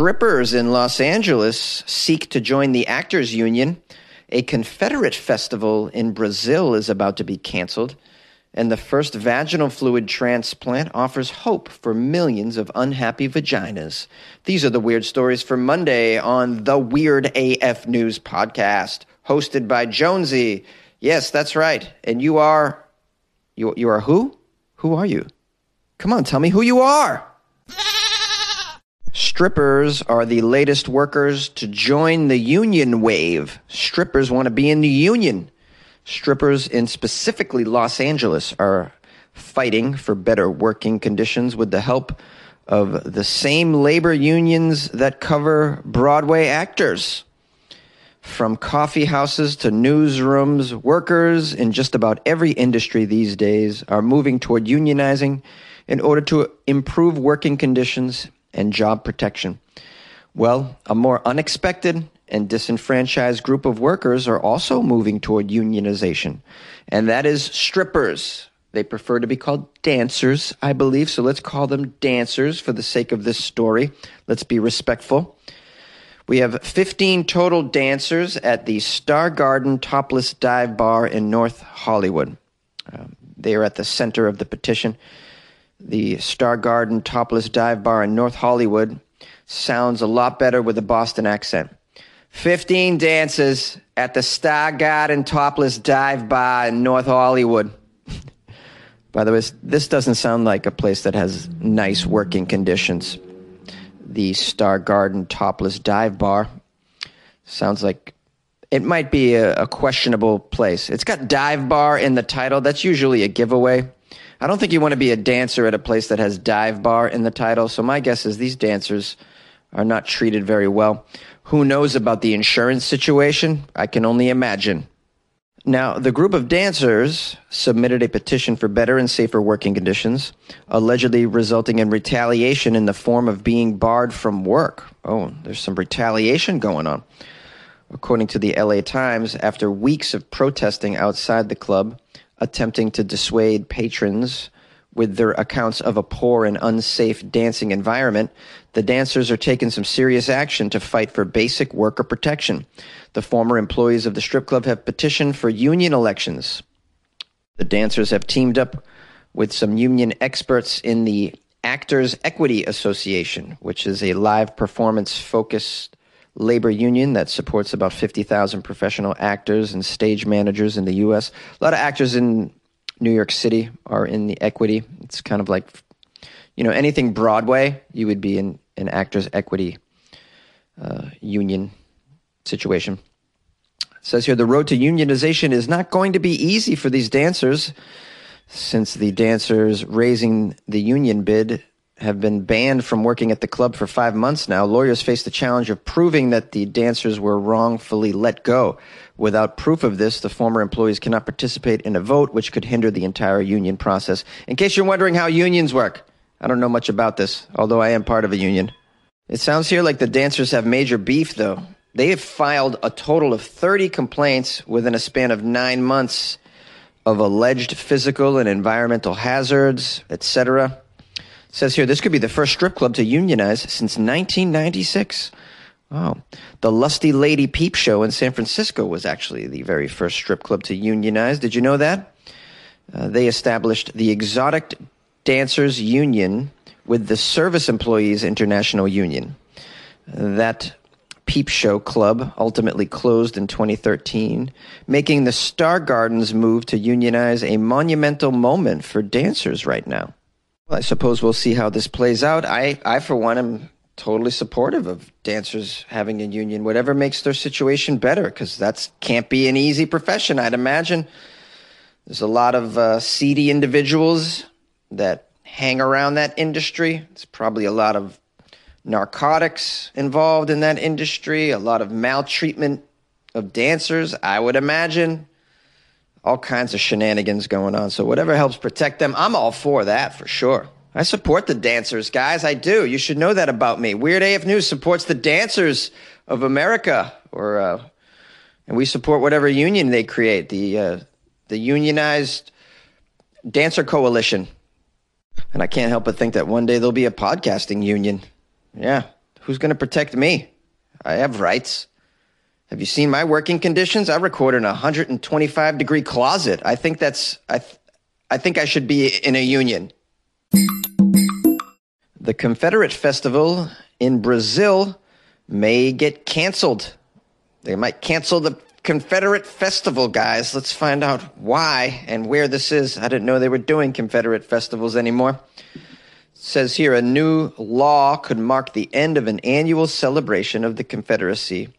Strippers in Los Angeles seek to join the Actors Union. A Confederate festival in Brazil is about to be canceled. And the first vaginal fluid transplant offers hope for millions of unhappy vaginas. These are the weird stories for Monday on the Weird AF News podcast, hosted by Jonesy. Yes, that's right. And you are. You, you are who? Who are you? Come on, tell me who you are. Strippers are the latest workers to join the union wave. Strippers want to be in the union. Strippers in specifically Los Angeles are fighting for better working conditions with the help of the same labor unions that cover Broadway actors. From coffee houses to newsrooms, workers in just about every industry these days are moving toward unionizing in order to improve working conditions and job protection. Well, a more unexpected and disenfranchised group of workers are also moving toward unionization, and that is strippers. They prefer to be called dancers, I believe, so let's call them dancers for the sake of this story. Let's be respectful. We have 15 total dancers at the Star Garden Topless Dive Bar in North Hollywood. Um, they are at the center of the petition. The Star Garden Topless Dive Bar in North Hollywood sounds a lot better with a Boston accent. 15 dances at the Star Garden Topless Dive Bar in North Hollywood. By the way, this doesn't sound like a place that has nice working conditions. The Star Garden Topless Dive Bar sounds like it might be a, a questionable place. It's got dive bar in the title. That's usually a giveaway. I don't think you want to be a dancer at a place that has dive bar in the title. So my guess is these dancers are not treated very well. Who knows about the insurance situation? I can only imagine. Now, the group of dancers submitted a petition for better and safer working conditions, allegedly resulting in retaliation in the form of being barred from work. Oh, there's some retaliation going on. According to the LA Times, after weeks of protesting outside the club, attempting to dissuade patrons with their accounts of a poor and unsafe dancing environment, the dancers are taking some serious action to fight for basic worker protection. The former employees of the strip club have petitioned for union elections. The dancers have teamed up with some union experts in the Actors Equity Association, which is a live performance focused labor union that supports about 50,000 professional actors and stage managers in the U.S. A lot of actors in New York City are in the equity. It's kind of like, you know, anything Broadway, you would be in an actors equity uh, union situation. It says here the road to unionization is not going to be easy for these dancers since the dancers raising the union bid have been banned from working at the club for five months now. Lawyers face the challenge of proving that the dancers were wrongfully let go. Without proof of this, the former employees cannot participate in a vote, which could hinder the entire union process. In case you're wondering how unions work, I don't know much about this, although I am part of a union. It sounds here like the dancers have major beef, though. They have filed a total of 30 complaints within a span of nine months of alleged physical and environmental hazards, etc. says here this could be the first strip club to unionize since 1996. Oh, the Lusty Lady Peep Show in San Francisco was actually the very first strip club to unionize. Did you know that? Uh, they established the Exotic Dancers Union with the Service Employees International Union. That Peep Show Club ultimately closed in 2013, making the Star Gardens move to unionize a monumental moment for dancers right now. Well, I suppose we'll see how this plays out. I, I for one, am totally supportive of dancers having a union, whatever makes their situation better, because that can't be an easy profession, I'd imagine. There's a lot of uh, seedy individuals that hang around that industry. There's probably a lot of narcotics involved in that industry, a lot of maltreatment of dancers, I would imagine. All kinds of shenanigans going on. So, whatever helps protect them, I'm all for that for sure. I support the dancers, guys. I do. You should know that about me. Weird AF News supports the dancers of America, or uh, and we support whatever union they create. The uh, the unionized dancer coalition. And I can't help but think that one day there'll be a podcasting union. Yeah, Who's going to protect me? I have rights. Have you seen my working conditions? I record in a 125 degree closet. I think that's I th- I think I should be in a union. The Confederate Festival in Brazil may get canceled. They might cancel the Confederate Festival, guys. Let's find out why and where this is. I didn't know they were doing Confederate festivals anymore. It says here a new law could mark the end of an annual celebration of the Confederacy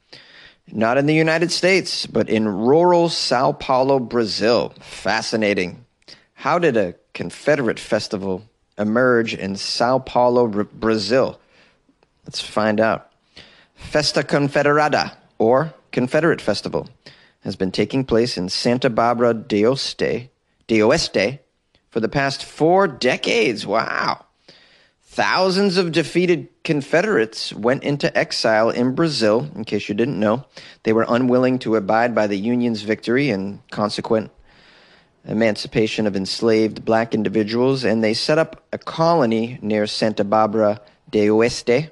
not in the United States, but in rural Sao Paulo, Brazil. Fascinating. How did a Confederate festival emerge in Sao Paulo, Brazil? Let's find out. Festa Confederada, or Confederate Festival, has been taking place in Santa Barbara de Oeste, de Oeste for the past four decades. Wow. Thousands of defeated Confederates went into exile in Brazil, in case you didn't know. They were unwilling to abide by the Union's victory and consequent emancipation of enslaved black individuals, and they set up a colony near Santa Barbara de Oeste.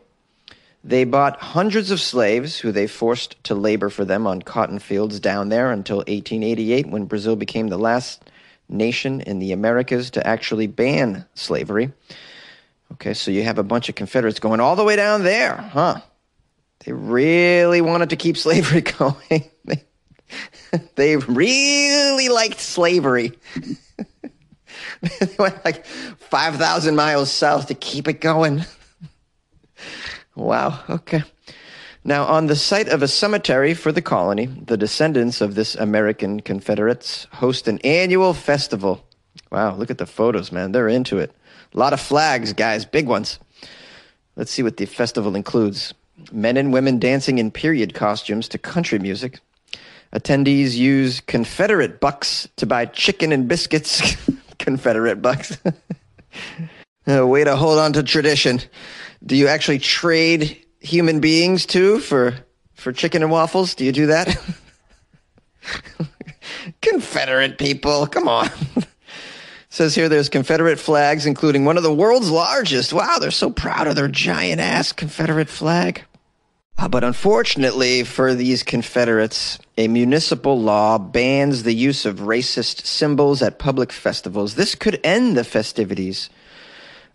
They bought hundreds of slaves who they forced to labor for them on cotton fields down there until 1888 when Brazil became the last nation in the Americas to actually ban slavery. Okay, so you have a bunch of Confederates going all the way down there, huh? They really wanted to keep slavery going. they, they really liked slavery. they went like 5,000 miles south to keep it going. wow, okay. Now, on the site of a cemetery for the colony, the descendants of this American Confederates host an annual festival. Wow, look at the photos, man. They're into it. A lot of flags, guys, big ones. Let's see what the festival includes men and women dancing in period costumes to country music. Attendees use Confederate bucks to buy chicken and biscuits. Confederate bucks. A uh, way to hold on to tradition. Do you actually trade human beings too for for chicken and waffles? Do you do that? Confederate people, come on says here there's Confederate flags, including one of the world's largest. Wow, they're so proud of their giant ass Confederate flag. Uh, but unfortunately for these Confederates, a municipal law bans the use of racist symbols at public festivals. This could end the festivities.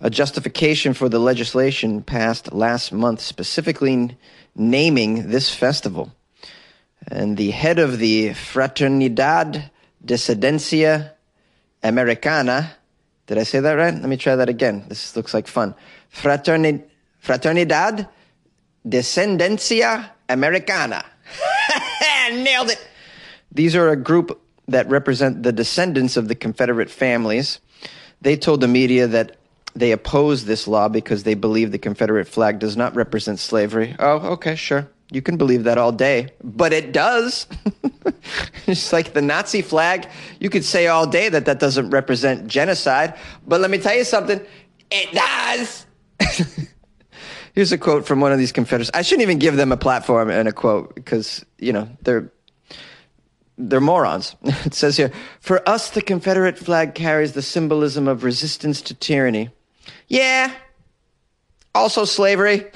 A justification for the legislation passed last month specifically naming this festival. And the head of the Fraternidad Disidencia Americana. Did I say that right? Let me try that again. This looks like fun. Fraterni- Fraternidad Descendencia Americana. Nailed it. These are a group that represent the descendants of the Confederate families. They told the media that they oppose this law because they believe the Confederate flag does not represent slavery. Oh, okay, sure. You can believe that all day, but it does. it's like the Nazi flag. You could say all day that that doesn't represent genocide, but let me tell you something. It does. Here's a quote from one of these Confederates. I shouldn't even give them a platform and a quote because, you know, they're they're morons. It says here, "For us the Confederate flag carries the symbolism of resistance to tyranny." Yeah. Also slavery.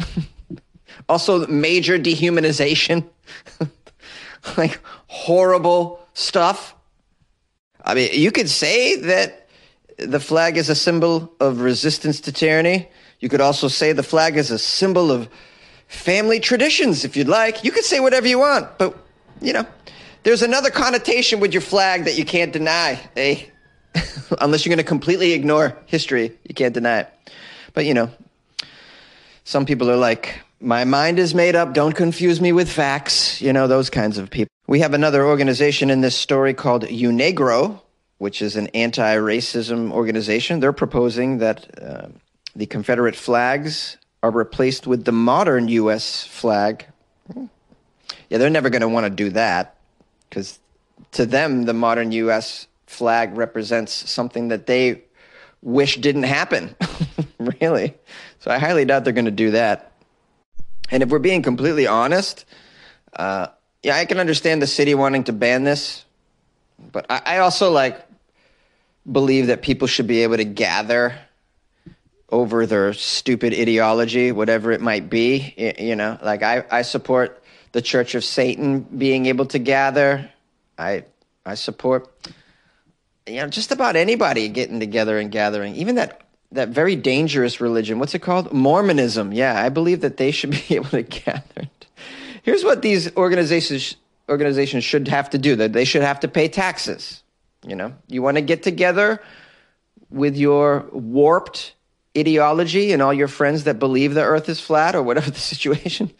Also, major dehumanization, like horrible stuff. I mean, you could say that the flag is a symbol of resistance to tyranny. You could also say the flag is a symbol of family traditions, if you'd like. You could say whatever you want, but, you know, there's another connotation with your flag that you can't deny, eh? Unless you're going to completely ignore history, you can't deny it. But, you know, some people are like, my mind is made up. Don't confuse me with facts. You know, those kinds of people. We have another organization in this story called UNEGRO, which is an anti racism organization. They're proposing that uh, the Confederate flags are replaced with the modern U.S. flag. Yeah, they're never going to want to do that because to them, the modern U.S. flag represents something that they wish didn't happen. really. So I highly doubt they're going to do that. And if we're being completely honest, uh, yeah, I can understand the city wanting to ban this, but I, I also like believe that people should be able to gather over their stupid ideology, whatever it might be. You know, like I, I support the Church of Satan being able to gather. I, I support, you know, just about anybody getting together and gathering. Even that, that very dangerous religion. What's it called? Mormonism. Yeah, I believe that they should be able to gather. Here's what these organizations organizations should have to do. That they should have to pay taxes. You know, you want to get together with your warped ideology and all your friends that believe the earth is flat or whatever the situation,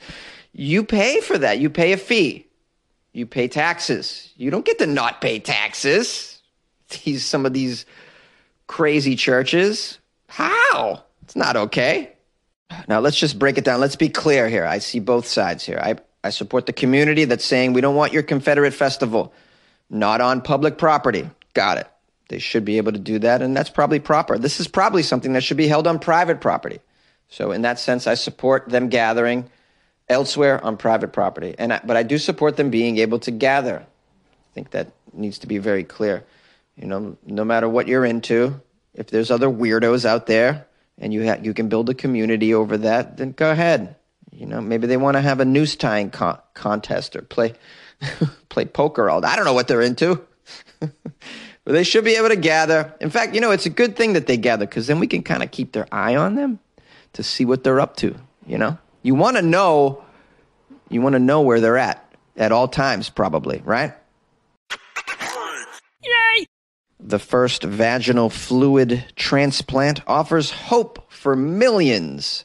you pay for that. You pay a fee. You pay taxes. You don't get to not pay taxes. These some of these crazy churches. How? It's not okay. Now let's just break it down. Let's be clear here. I see both sides here. I, I support the community that's saying we don't want your Confederate festival not on public property. Got it. They should be able to do that, and that's probably proper. This is probably something that should be held on private property. So, in that sense, I support them gathering elsewhere on private property. And I, but I do support them being able to gather. I think that needs to be very clear. You know, no matter what you're into, if there's other weirdos out there and you ha- you can build a community over that, then go ahead. You know, maybe they want to have a noose tying co- contest or play play poker all day. I don't know what they're into. but they should be able to gather. In fact, you know, it's a good thing that they gather because then we can kind of keep their eye on them to see what they're up to. You know, you want to know, you want to know where they're at at all times, probably, right? The first vaginal fluid transplant offers hope for millions.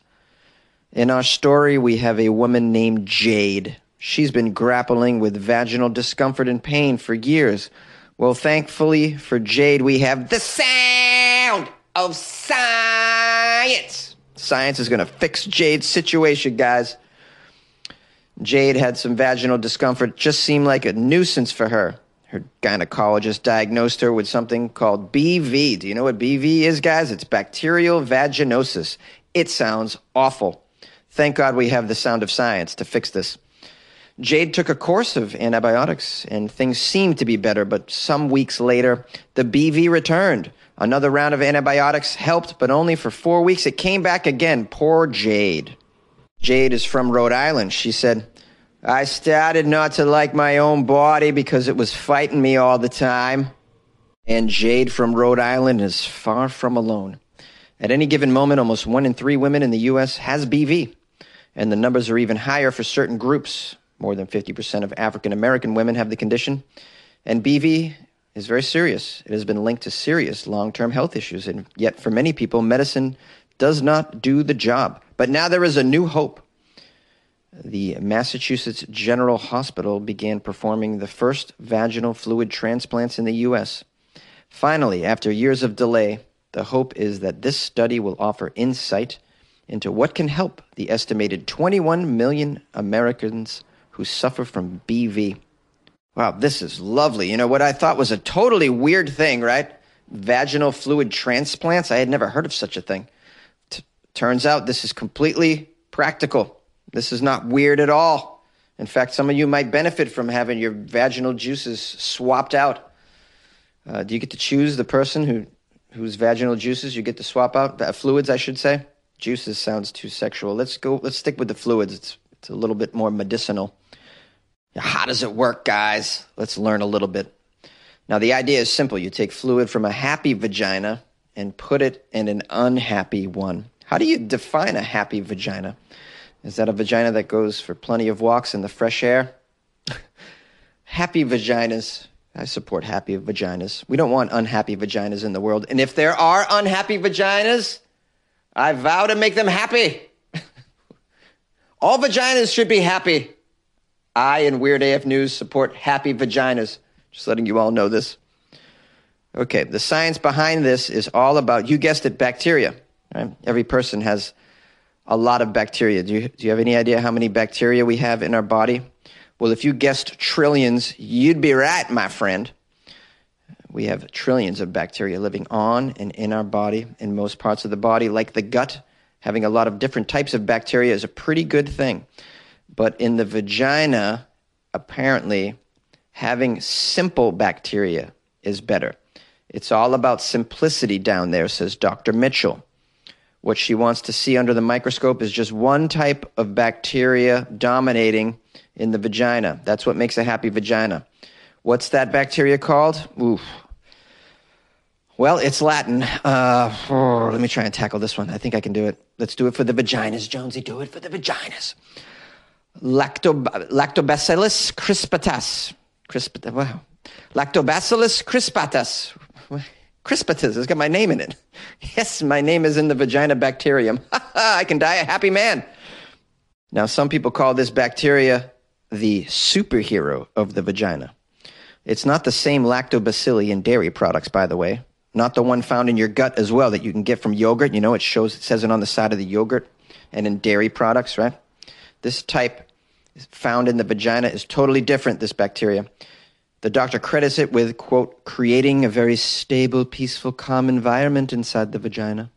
In our story, we have a woman named Jade. She's been grappling with vaginal discomfort and pain for years. Well, thankfully for Jade, we have the sound of science. Science is going to fix Jade's situation, guys. Jade had some vaginal discomfort, just seemed like a nuisance for her. Her gynecologist diagnosed her with something called BV. Do you know what BV is, guys? It's bacterial vaginosis. It sounds awful. Thank God we have the sound of science to fix this. Jade took a course of antibiotics and things seemed to be better, but some weeks later, the BV returned. Another round of antibiotics helped, but only for four weeks. It came back again. Poor Jade. Jade is from Rhode Island. She said, I started not to like my own body because it was fighting me all the time. And Jade from Rhode Island is far from alone. At any given moment, almost one in three women in the U.S. has BV and the numbers are even higher for certain groups. More than 50% of African American women have the condition. And BV is very serious. It has been linked to serious long term health issues. And yet, for many people, medicine does not do the job. But now there is a new hope. The Massachusetts General Hospital began performing the first vaginal fluid transplants in the U.S. Finally, after years of delay, the hope is that this study will offer insight into what can help the estimated 21 million Americans who suffer from BV. Wow, this is lovely. You know, what I thought was a totally weird thing, right? Vaginal fluid transplants. I had never heard of such a thing. T- turns out this is completely practical. This is not weird at all. In fact, some of you might benefit from having your vaginal juices swapped out. Uh, do you get to choose the person who whose vaginal juices you get to swap out? Uh, fluids, I should say. Juices sounds too sexual. Let's go. Let's stick with the fluids. It's it's a little bit more medicinal. How does it work, guys? Let's learn a little bit. Now, the idea is simple. You take fluid from a happy vagina and put it in an unhappy one. How do you define a happy vagina? Is that a vagina that goes for plenty of walks in the fresh air? happy vaginas. I support happy vaginas. We don't want unhappy vaginas in the world. And if there are unhappy vaginas, I vow to make them happy. All vaginas should be happy. I and Weird AF News support happy vaginas. Just letting you all know this. Okay, the science behind this is all about, you guessed it, bacteria. Right? Every person has a lot of bacteria. Do you, do you have any idea how many bacteria we have in our body? Well, if you guessed trillions, you'd be right, my friend. We have trillions of bacteria living on and in our body, in most parts of the body, like the gut. Having a lot of different types of bacteria is a pretty good thing. But in the vagina, apparently, having simple bacteria is better. It's all about simplicity down there, says Dr. Mitchell. What she wants to see under the microscope is just one type of bacteria dominating in the vagina. That's what makes a happy vagina. What's that bacteria called? Well, it's Latin. Uh, oh, let me try and tackle this one. I think I can do it. Let's do it for the vaginas, Jonesy. Do it for the vaginas. Lacto, lactobacillus crispatus. Crispata, wow. Lactobacillus crispatus. Crispatus has got my name in it. Yes, my name is in the vagina bacterium. I can die a happy man. Now, some people call this bacteria the superhero of the vagina. It's not the same lactobacilli in dairy products, by the way. Not the one found in your gut as well that you can get from yogurt. You know, it shows, it says it on the side of the yogurt and in dairy products, right? This type found in the vagina is totally different, this bacteria. The doctor credits it with, quote, creating a very stable, peaceful, calm environment inside the vagina.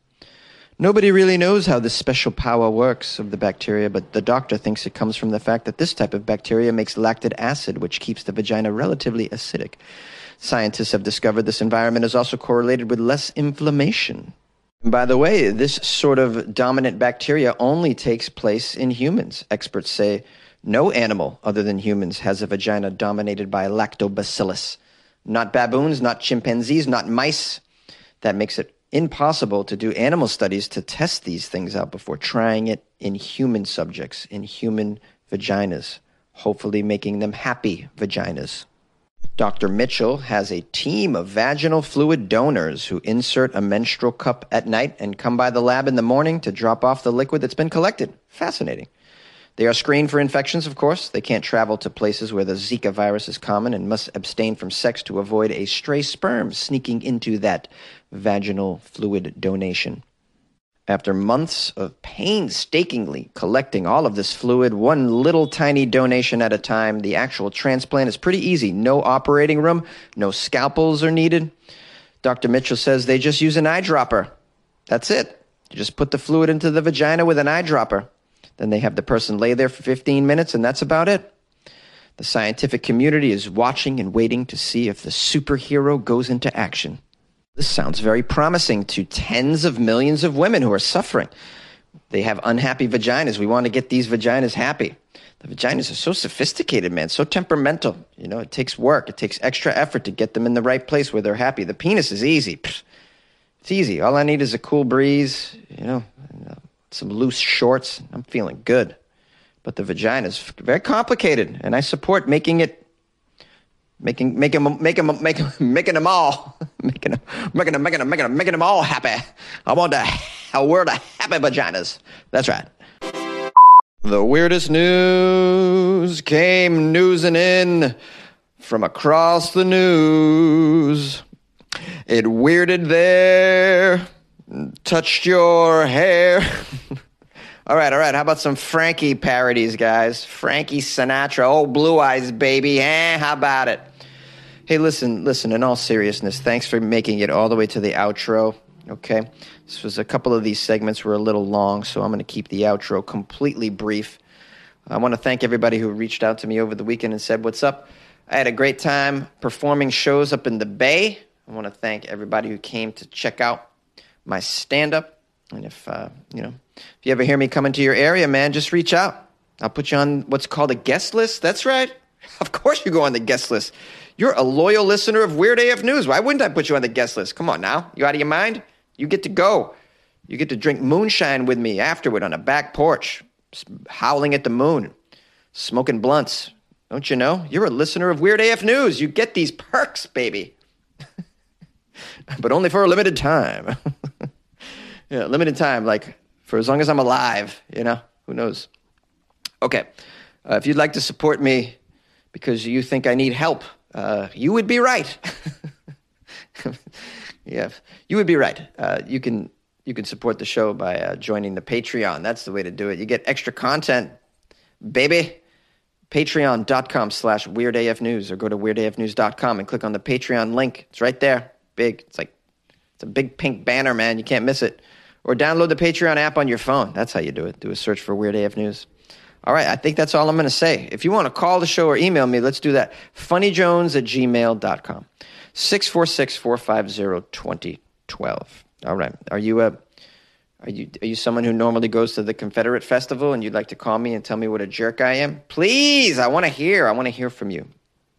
Nobody really knows how this special power works of the bacteria, but the doctor thinks it comes from the fact that this type of bacteria makes lactic acid, which keeps the vagina relatively acidic. Scientists have discovered this environment is also correlated with less inflammation. And by the way, this sort of dominant bacteria only takes place in humans. Experts say no animal other than humans has a vagina dominated by lactobacillus. Not baboons, not chimpanzees, not mice. That makes it impossible to do animal studies to test these things out before trying it in human subjects, in human vaginas, hopefully making them happy vaginas. Dr. Mitchell has a team of vaginal fluid donors who insert a menstrual cup at night and come by the lab in the morning to drop off the liquid that's been collected. Fascinating. They are screened for infections, of course. They can't travel to places where the Zika virus is common and must abstain from sex to avoid a stray sperm sneaking into that vaginal fluid donation. After months of painstakingly collecting all of this fluid, one little tiny donation at a time, the actual transplant is pretty easy. No operating room, no scalpels are needed. Dr. Mitchell says they just use an eyedropper. That's it. You just put the fluid into the vagina with an eyedropper. Then they have the person lay there for 15 minutes, and that's about it. The scientific community is watching and waiting to see if the superhero goes into action. This sounds very promising to tens of millions of women who are suffering. They have unhappy vaginas. We want to get these vaginas happy. The vaginas are so sophisticated, man, so temperamental. You know, it takes work, it takes extra effort to get them in the right place where they're happy. The penis is easy. It's easy. All I need is a cool breeze, you know, some loose shorts. I'm feeling good. But the vagina is very complicated, and I support making it making making making making making them all making making them making them making them making them all happy. I want a, a world of happy vaginas. That's right. The weirdest news came newsing in from across the news. It weirded there, touched your hair. All right, all right. How about some Frankie parodies, guys? Frankie Sinatra, oh, Blue Eyes, baby. Eh, how about it? Hey, listen, listen, in all seriousness, thanks for making it all the way to the outro. Okay? This was a couple of these segments were a little long, so I'm going to keep the outro completely brief. I want to thank everybody who reached out to me over the weekend and said, What's up? I had a great time performing shows up in the Bay. I want to thank everybody who came to check out my stand up. And if uh, you know, if you ever hear me come into your area, man, just reach out. I'll put you on what's called a guest list. That's right. Of course you go on the guest list. You're a loyal listener of Weird AF News. Why wouldn't I put you on the guest list? Come on now. You out of your mind? You get to go. You get to drink moonshine with me afterward on a back porch, howling at the moon, smoking blunts. Don't you know? You're a listener of Weird AF News. You get these perks, baby. but only for a limited time. yeah, limited time, like for as long as I'm alive, you know, who knows? Okay. Uh, if you'd like to support me because you think I need help, uh, you would be right. yeah, you would be right. Uh, you can you can support the show by uh, joining the Patreon. That's the way to do it. You get extra content, baby. Patreon.com slash weirdafnews or go to weirdafnews.com and click on the Patreon link. It's right there. Big. It's like it's a big pink banner, man. You can't miss it or download the Patreon app on your phone. That's how you do it. Do a search for Weird AF News. All right, I think that's all I'm going to say. If you want to call the show or email me, let's do that. funnyjones at gmail.com. 646 450 2012. All right. Are you a. Are you are you someone who normally goes to the Confederate Festival and you'd like to call me and tell me what a jerk I am? Please, I want to hear. I want to hear from you.